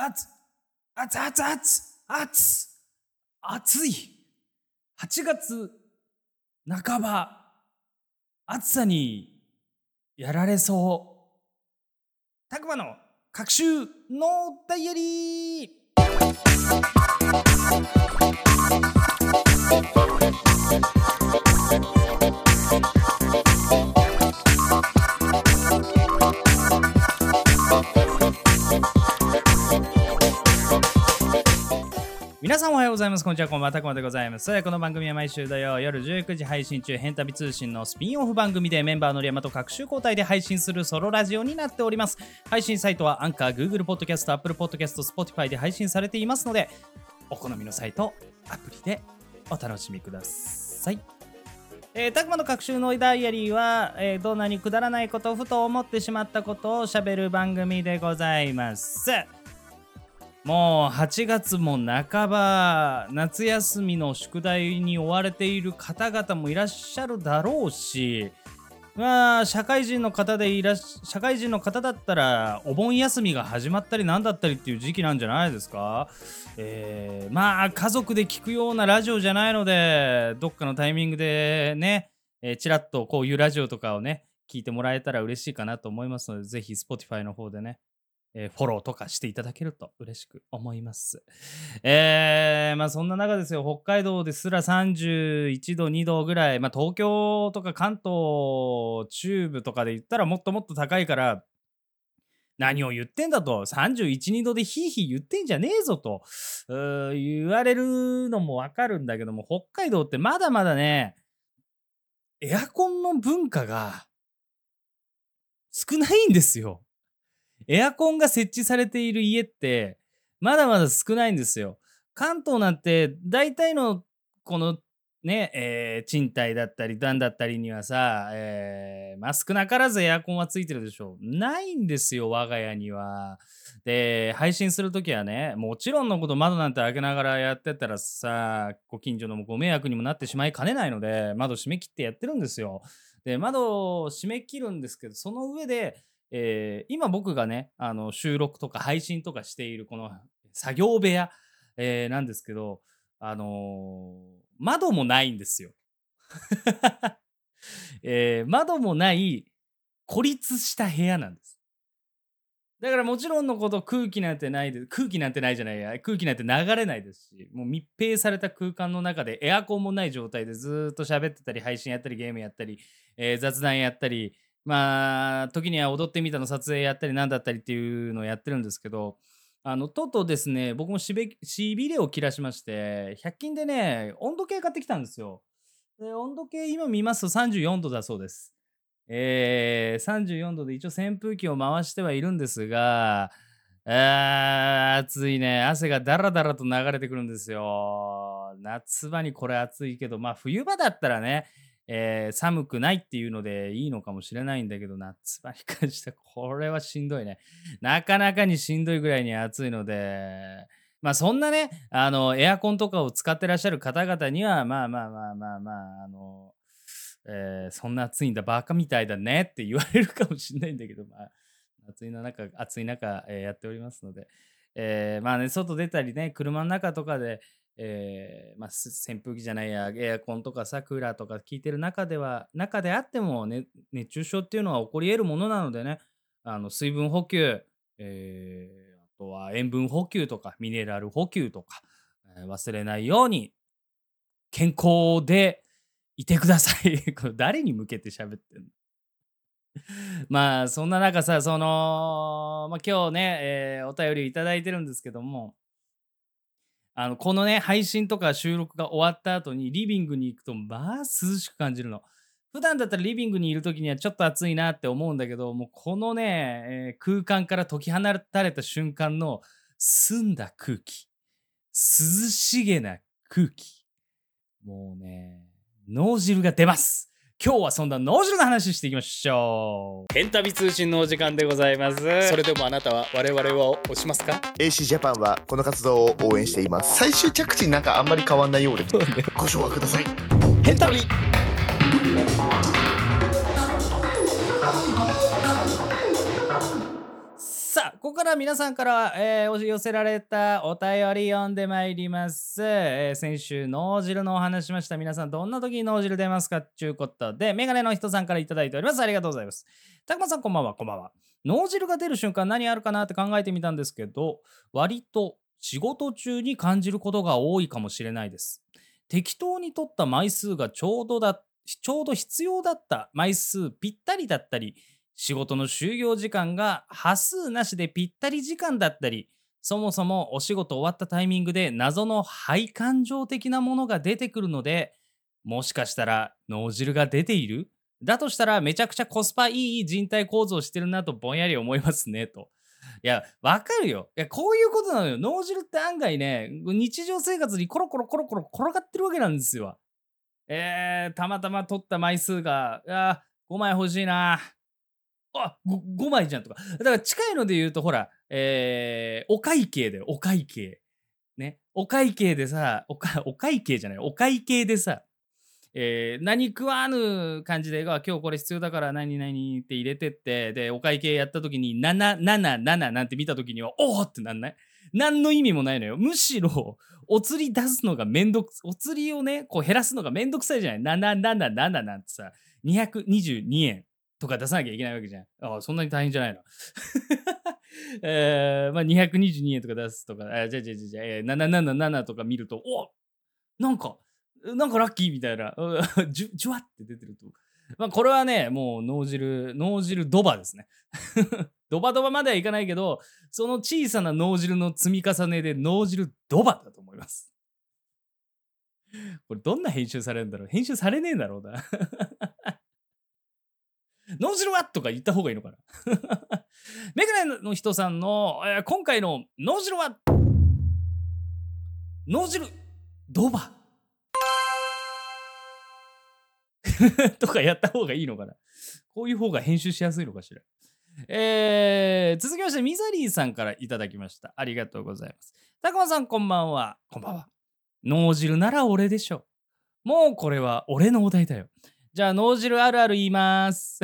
暑暑暑暑暑暑い。8月半ば暑さにやられそう。たくまの各週のダイアリー。皆さんおはようございます。こんにちは、こんばんは、たくまでございます。この番組は毎週土曜夜19時配信中、変旅通信のスピンオフ番組でメンバーのりやまと各週交代で配信するソロラジオになっております。配信サイトはアンカー、Google Podcast、Apple Podcast、Spotify で配信されていますので、お好みのサイト、アプリでお楽しみください。えー、たくまの各週のダイアリーは、えーどんなにくだらないこと、ふと思ってしまったことをしゃべる番組でございます。もう8月も半ば夏休みの宿題に追われている方々もいらっしゃるだろうしまあ社会人の方でいらっ社会人の方だったらお盆休みが始まったりなんだったりっていう時期なんじゃないですか、えーまあ家族で聞くようなラジオじゃないのでどっかのタイミングでね、えーちらっとこういうラジオとかをね聞いてもらえたら嬉しいかなと思いますのでぜひ Spotify の方でねえフォローとかしていただけると嬉しく思います。えー、まあそんな中ですよ、北海道ですら31度、2度ぐらい、まあ東京とか関東中部とかで言ったらもっともっと高いから、何を言ってんだと、31、2度でヒーヒー言ってんじゃねえぞと、言われるのもわかるんだけども、北海道ってまだまだね、エアコンの文化が少ないんですよ。エアコンが設置されている家ってまだまだ少ないんですよ。関東なんて大体のこのね、えー賃貸だったり段だったりにはさ、えーまあ少なからずエアコンはついてるでしょう。ないんですよ、我が家には。で、配信するときはね、もちろんのこと窓なんて開けながらやってたらさ、ご近所のご迷惑にもなってしまいかねないので、窓閉め切ってやってるんですよ。で、窓を閉め切るんですけど、その上で、えー今僕がねあの収録とか配信とかしているこの作業部屋、えーなんですけど、あのー窓もないんですよ。えー窓もない孤立した部屋なんです。だからもちろんのこと空気なんてないで空気なんてないじゃないや空気なんて流れないですしもう密閉された空間の中でエアコンもない状態でずっと喋ってたり配信やったりゲームやったり、えー雑談やったりまあ時には踊ってみたの撮影やったりなんだったりっていうのをやってるんですけどあのとうとうですね僕もしびれを切らしまして100均でね温度計買ってきたんですよ。で温度計今見ますと34度だそうです。えー、34度で一応扇風機を回してはいるんですがあー暑いね。汗がだらだらと流れてくるんですよ。夏場にこれ暑いけどまあ冬場だったらねえー寒くないっていうのでいいのかもしれないんだけど、夏場に関してはこれはしんどいね。なかなかにしんどいぐらいに暑いので、まあそんなね、あの、エアコンとかを使ってらっしゃる方々には、まあまあまあまあまあ、あの、えーそんな暑いんだ、バカみたいだねって言われるかもしれないんだけど、まあ、暑い中、暑い中、えーやっておりますので、えーまあね、外出たりね、車の中とかで、えーまあ、扇風機じゃないやエアコンとかさクーラーとか効いてる中では中であっても、ね、熱中症っていうのは起こり得るものなのでねあの水分補給、えーあとは塩分補給とかミネラル補給とか、えー忘れないように健康でいてください。これ誰に向けて喋ってんの？まあそんな中さその、まあ、今日ね、えお便りいただいてるんですけどもあのこのね配信とか収録が終わった後にリビングに行くとまあ涼しく感じるの。普段だったらリビングにいる時にはちょっと暑いなって思うんだけどもうこのね、えー空間から解き放たれた瞬間の澄んだ空気。涼しげな空気。もうね脳汁が出ます。今日はそんな脳汁の話していきましょう。ヘンタビ通信のお時間でございます。それでもあなたは我々を推しますか？AC ジャパンはこの活動を応援しています。最終着地なんかあんまり変わんないようで。ご唱和ください。ヘンタビさあここから皆さんから、えー寄せられたお便り読んでまいります。えー先週、脳汁のお話しました。皆さん、どんな時に脳汁出ますかっていうことで、メガネの人さんからいただいております。ありがとうございます。たくまさん、こんばんは、こんばんは。脳汁が出る瞬間、何あるかなって考えてみたんですけど、割と仕事中に感じることが多いかもしれないです。適当に取った枚数がちょうどだ、ちょうど必要だった枚数ぴったりだったり、仕事の就業時間が端数なしでぴったり時間だったり、そもそもお仕事終わったタイミングで謎の肺感情的なものが出てくるので、もしかしたら脳汁が出ている？だとしたらめちゃくちゃコスパいい人体構造してるなとぼんやり思いますねと。いや、わかるよ。いや、こういうことなのよ。脳汁って案外ね、日常生活にコロコロコロコロ転がってるわけなんですよ。えー、たまたま取った枚数が、いやー、5枚欲しいな。あ 5, 5枚じゃんとか。だから近いので言うと、ほら、えー、お会計だよ、お会計。ね。お会計でさ、おか お会計じゃない、お会計でさ、えー何食わぬ感じで、今日これ必要だから何々って入れてって、で、お会計やった時に、7、7、7なんて見た時には、おーってなんない？何の意味もないのよ。むしろ、お釣り出すのがめんどく、お釣りをね、こう減らすのがめんどくさいじゃない ?7、7、7なんてさ、222円とか出さなきゃいけないわけじゃん。ああ、そんなに大変じゃないの？えー、まあ222円とか出すとか、あじゃじゃじゃじゃあ、えー、777とか見ると、おなんか、なんかラッキーみたいな、じゅじゅわって出てると。まあこれはね、もう脳汁、脳汁ドバですね。ドバドバまではいかないけど、その小さな脳汁の積み重ねで脳汁ドバだと思います。これどんな編集されるんだろう？編集されねえんだろうな。脳汁はとか言った方がいいのかな？メガネの人さんの、えー今回の脳汁は脳汁ドバ とかやった方がいいのかな？こういう方が編集しやすいのかしら？えー、続きまして、ミザリーさんからいただきました。ありがとうございます。たくまさん、こんばんは。こんばんは。脳汁なら俺でしょ。もうこれは俺のお題だよ。じゃあ、脳汁あるある言います。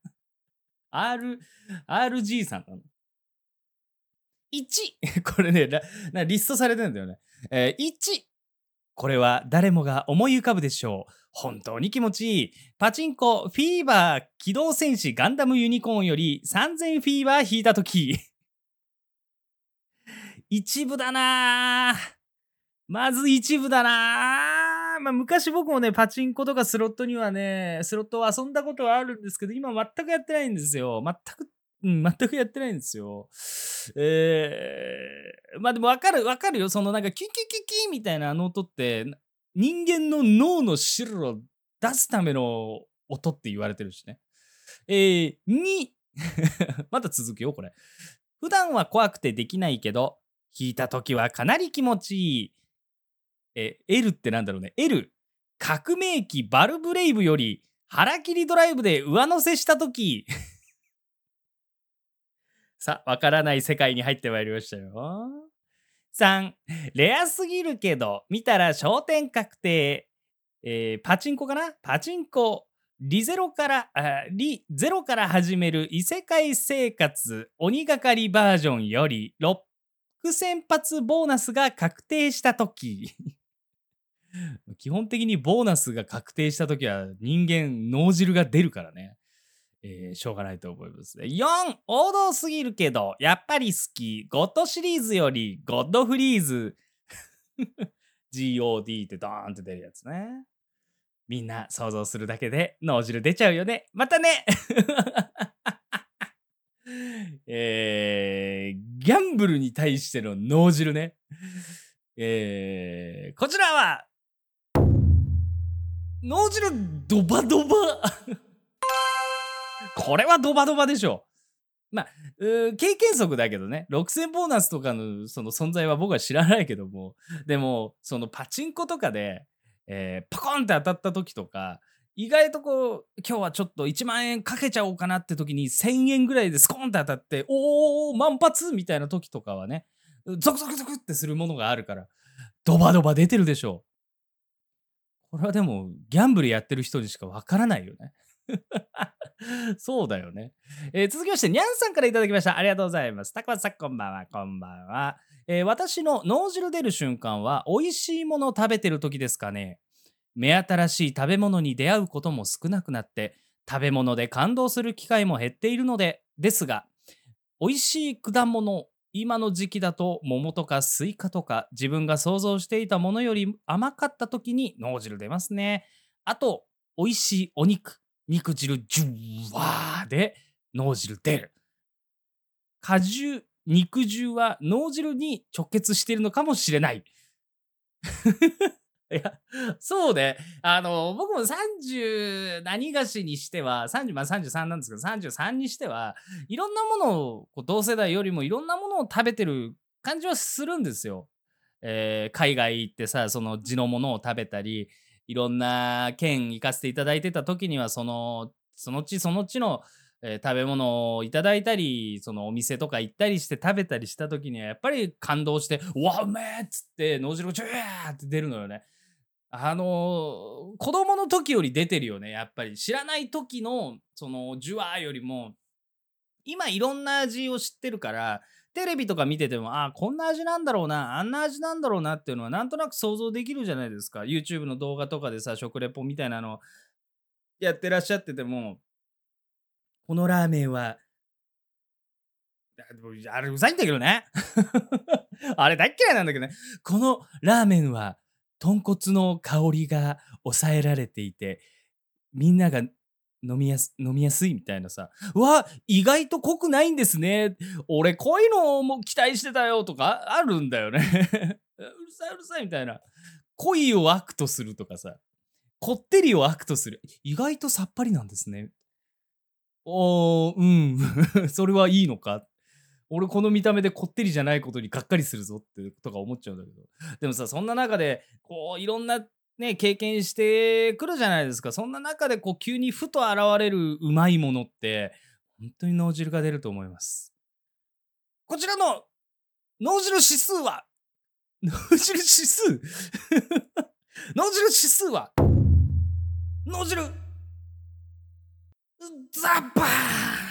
R、RG さんなの ?1! これねなな、リストされてるんだよね。えー、1! これは誰もが思い浮かぶでしょう。本当に気持ちいい。パチンコ、フィーバー、機動戦士ガンダムユニコーンより3000フィーバー引いたとき。一部だなまず一部だなまあ、昔僕もね、パチンコとかスロットにはね、スロットを遊んだことはあるんですけど、今全くやってないんですよ。全く、うん、全くやってないんですよ。えー、まあでもわかる、わかるよ。そのなんかキキキキみたいなあの音って、人間の脳の汁を出すための音って言われてるしね。えー、2 また続くよ、これ。普段は怖くてできないけど、弾いた時はかなり気持ちいい。え、L ってなんだろうね。L。革命機バルブレイブより腹切りドライブで上乗せした時 さ、わからない世界に入ってまいりましたよ。3、レアすぎるけど、見たら焦点確定。えーパチンコかな？パチンコ。リゼロから、あリゼロから始める異世界生活鬼がかりバージョンより6000発ボーナスが確定したとき。基本的にボーナスが確定したときは人間脳汁が出るからね。えーしょうがないと思いますね。4! 王道すぎるけど、やっぱり好き。ゴッドシリーズよりゴッドフリーズ。GOD ってドーンって出るやつね。みんな想像するだけで脳汁出ちゃうよね。またね えー、ギャンブルに対しての脳汁ね。えー、こちらは、脳汁ドバドバ これはドバドバでしょ。まあ、経験則だけどね、6000ボーナスとかのその存在は僕は知らないけども、でも、そのパチンコとかで、えーパコンって当たった時とか、意外とこう、今日はちょっと1万円かけちゃおうかなって時に1000円ぐらいでスコーンって当たって、おー、万発みたいな時とかはね、ゾクゾクゾクってするものがあるから、ドバドバ出てるでしょ。これはでも、ギャンブルやってる人にしかわからないよね。そうだよね。えー続きまして、にゃんさんからいただきました。ありがとうございます。たくまさん、こんばんは、こんばんは。えー私の脳汁出る瞬間は、美味しいものを食べてる時ですかね。目新しい食べ物に出会うことも少なくなって、食べ物で感動する機会も減っているので、ですが、美味しい果物、今の時期だと桃とかスイカとか自分が想像していたものより甘かった時に脳汁出ますね。あと、美味しいお肉、肉汁ジュワーで脳汁出る。果汁、肉汁は脳汁に直結しているのかもしれない。いや、そうね。あの、僕も30何がしにしては、30、まあ33なんですけど、33にしては、いろんなものを、こう同世代よりもいろんなものを食べてる感じはするんですよ。えー海外行ってさ、その地のものを食べたり、いろんな県行かせていただいてた時には、その、その地その地の、えー食べ物をいただいたり、そのお店とか行ったりして食べたりした時には、やっぱり感動して、うわ、うめえっつって、脳汁がジューって出るのよね。あの子供の時より出てるよね、やっぱり。知らない時の、その、ジュワーよりも、今いろんな味を知ってるから、テレビとか見てても、ああ、こんな味なんだろうな、あんな味なんだろうなっていうのは、なんとなく想像できるじゃないですか。YouTube の動画とかでさ、食レポみたいなのやってらっしゃってても、このラーメンは、あでもあれうざいんだけどね。あれ大っ嫌いなんだけどね。このラーメンは、豚骨の香りが抑えられていて、みんなが飲みやす飲みやすいみたいなさ、うわ、意外と濃くないんですね。俺、こういうのも期待してたよとかあるんだよね。うるさいうるさいみたいな。濃いを悪とするとかさ、こってりを悪とする。意外とさっぱりなんですね。おー、うん。それはいいのか？俺この見た目でこってりじゃないことにがっかりするぞってとか思っちゃうんだけど。でもさ、そんな中で、こう、いろんなね、経験してくるじゃないですか。そんな中で、こう、急にふと現れるうまいものって、本当に脳汁が出ると思います。こちらの脳汁指数は、脳汁指数？脳汁指数は、脳汁、ザッパー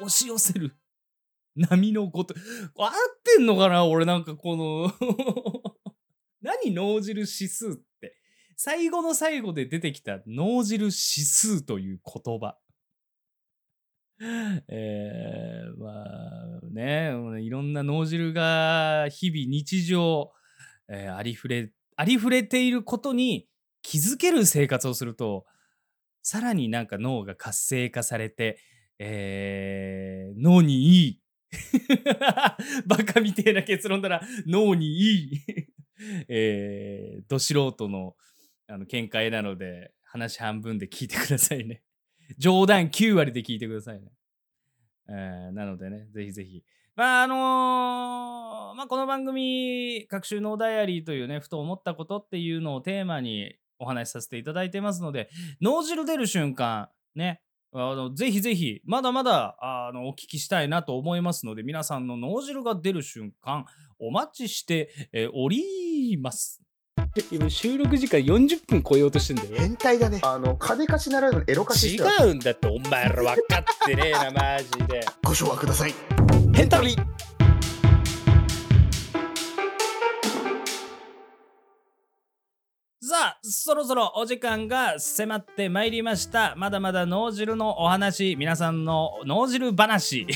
押し寄せる波のごと、合ってんのかな俺なんかこの 何脳汁指数って。最後の最後で出てきた脳汁指数という言葉。えー、まあね、もうねいろんな脳汁が日々日常、えーありふれ、ありふれていることに気づける生活をすると、さらになんか脳が活性化されて、えー脳にいい。バカみてえな結論だな。脳にいい。えー、ど素人のあの見解なので、話半分で聞いてくださいね。冗談9割で聞いてくださいね。えーなのでね、ぜひぜひ。まあ、あのーまあ、この番組、各種脳ダイアリーというね、ふと思ったことっていうのをテーマにお話しさせていただいてますので、脳汁出る瞬間、ね、あのぜひぜひ、まだまだあのお聞きしたいなと思いますので、皆さんの脳汁が出る瞬間、お待ちして、えーおります。今、収録時間40分超えようとしてんだよ。変態だね。あの、金貸しならぬエロ貸し違うんだってお前ら分かってねえなマジでご唱和ください。ヘンさあ、そろそろお時間が迫ってまいりました。まだまだ脳汁のお話、皆さんの脳汁話。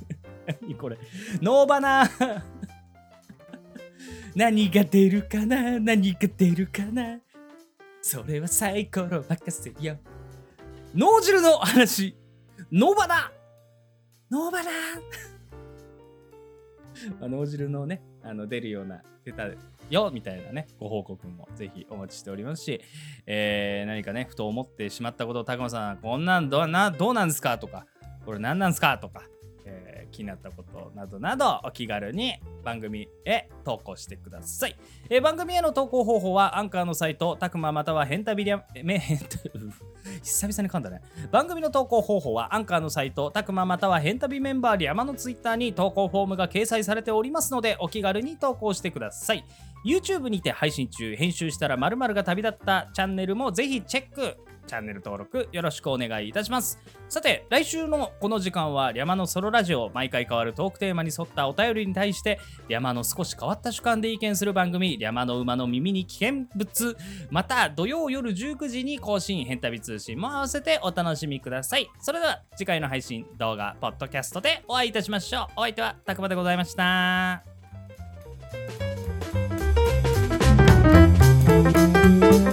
何これ。脳花 何が出るかな？何が出るかな？それはサイコロ任せよ。脳汁の話、脳花脳花 まあ脳汁のね、あの出るような、出たよみたいなね、ご報告もぜひお待ちしておりますし、えー何かね、ふと思ってしまったことを、たくまさん、こんなんどうなどうなんですか？とか、これ何なんですか？とか、えー気になったことなどなど、お気軽に番組へ投稿してください。えー番組への投稿方法は、アンカーのサイト、たくままたはヘンタビリア、め、ヘンタ、久々に噛んだね。番組の投稿方法はアンカーのサイト、たくままたはヘンタビメンバーリ山のツイッターに投稿フォームが掲載されておりますので、お気軽に投稿してください。YouTube にて配信中、編集したら〇〇が旅立ったチャンネルもぜひチェック。チャンネル登録よろしくお願いいたします。さて来週のこの時間はリャマのソロラジオ毎回変わるトークテーマに沿ったお便りに対してリャマの少し変わった主観で意見する番組リャマの馬の耳に危険物また土曜夜19時に更新変旅通信も合わせてお楽しみください。それでは次回の配信動画ポッドキャストでお会いいたしましょう。お相手はたくまでございました。Thank you.